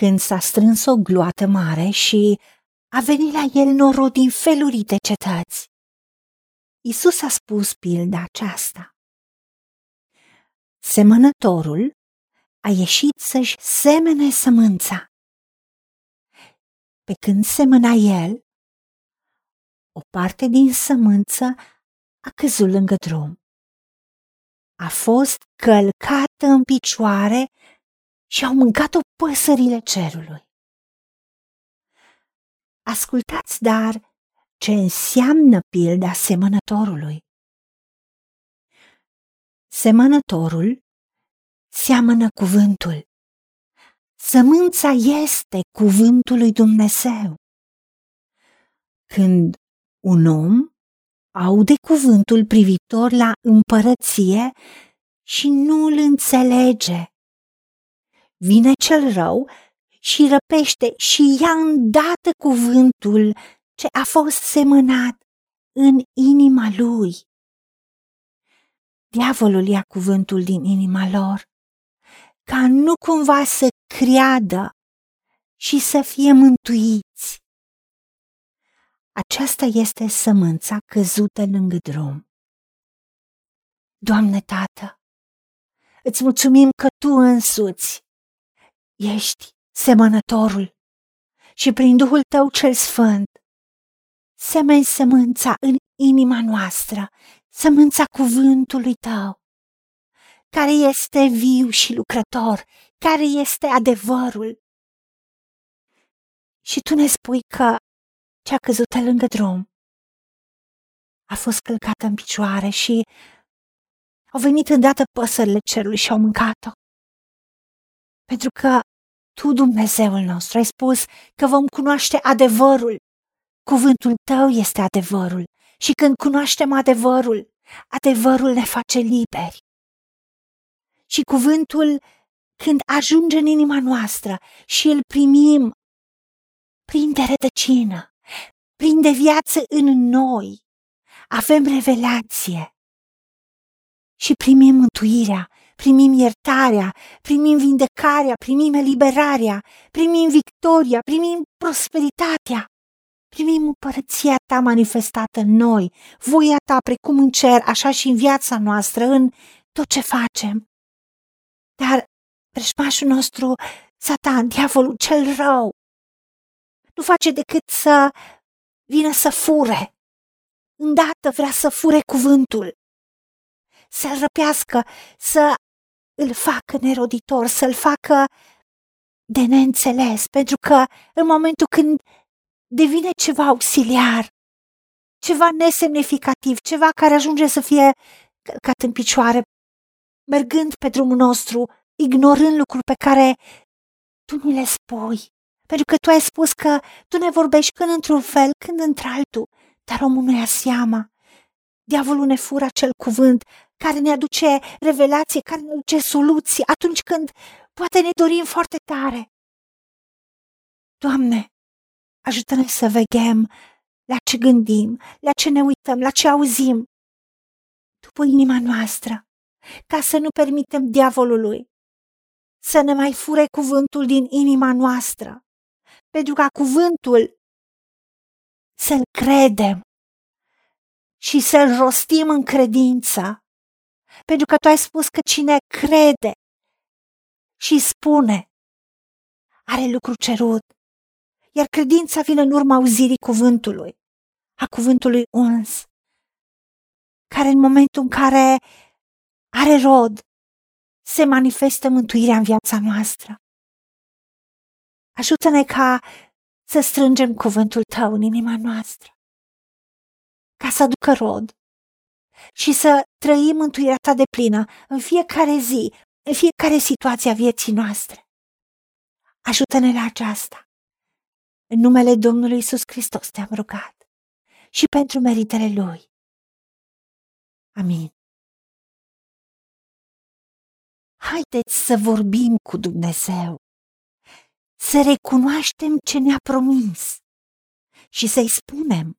când s-a strâns o gloată mare și a venit la el norod din feluri de cetăți. Isus a spus pilda aceasta. Semănătorul a ieșit să-și semene sămânța. Pe când semăna el, o parte din sămânță a căzut lângă drum. A fost călcată în picioare și au mâncat-o păsările cerului. Ascultați, dar, ce înseamnă pilda semănătorului. Semănătorul seamănă cuvântul. Sămânța este cuvântul lui Dumnezeu. Când un om aude cuvântul privitor la împărăție și nu îl înțelege, vine cel rău și răpește și ia îndată cuvântul ce a fost semănat în inima lui. Diavolul ia cuvântul din inima lor, ca nu cumva să creadă și să fie mântuiți. Aceasta este sămânța căzută lângă drum. Doamne Tată, îți mulțumim că Tu însuți ești semănătorul și prin Duhul Tău cel Sfânt semeni sămânța în inima noastră, sămânța cuvântului Tău, care este viu și lucrător, care este adevărul. Și Tu ne spui că cea căzută lângă drum a fost călcată în picioare și au venit îndată păsările cerului și au mâncat-o. Pentru că tu, Dumnezeul nostru, ai spus că vom cunoaște adevărul. Cuvântul tău este adevărul și când cunoaștem adevărul, adevărul ne face liberi. Și cuvântul, când ajunge în inima noastră și îl primim, prinde rădăcină, prinde viață în noi, avem revelație și primim mântuirea primim iertarea, primim vindecarea, primim eliberarea, primim victoria, primim prosperitatea, primim împărăția ta manifestată în noi, voia ta precum în cer, așa și în viața noastră, în tot ce facem. Dar preșmașul nostru, Satan, diavolul cel rău, nu face decât să vină să fure. Îndată vrea să fure cuvântul, să-l răpească, să îl facă neroditor, să-l facă de neînțeles, pentru că în momentul când devine ceva auxiliar, ceva nesemnificativ, ceva care ajunge să fie călcat în picioare, mergând pe drumul nostru, ignorând lucruri pe care tu ni le spui. Pentru că tu ai spus că tu ne vorbești când într-un fel, când într-altul, dar omul nu ia seama. Diavolul ne fură acel cuvânt care ne aduce revelație, care ne aduce soluții atunci când poate ne dorim foarte tare. Doamne, ajută-ne să veghem la ce gândim, la ce ne uităm, la ce auzim, după inima noastră, ca să nu permitem diavolului să ne mai fure cuvântul din inima noastră, pentru ca cuvântul să-l credem și să-l rostim în credință, pentru că tu ai spus că cine crede și spune are lucru cerut, iar credința vine în urma auzirii cuvântului, a cuvântului uns, care în momentul în care are rod, se manifestă mântuirea în viața noastră. Ajută-ne ca să strângem cuvântul tău în inima noastră, ca să aducă rod și să trăim mântuirea ta de plină în fiecare zi, în fiecare situație a vieții noastre. Ajută-ne la aceasta. În numele Domnului Isus Hristos te-am rugat și pentru meritele Lui. Amin. Haideți să vorbim cu Dumnezeu, să recunoaștem ce ne-a promis și să-i spunem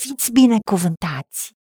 Fiți binecuvântați!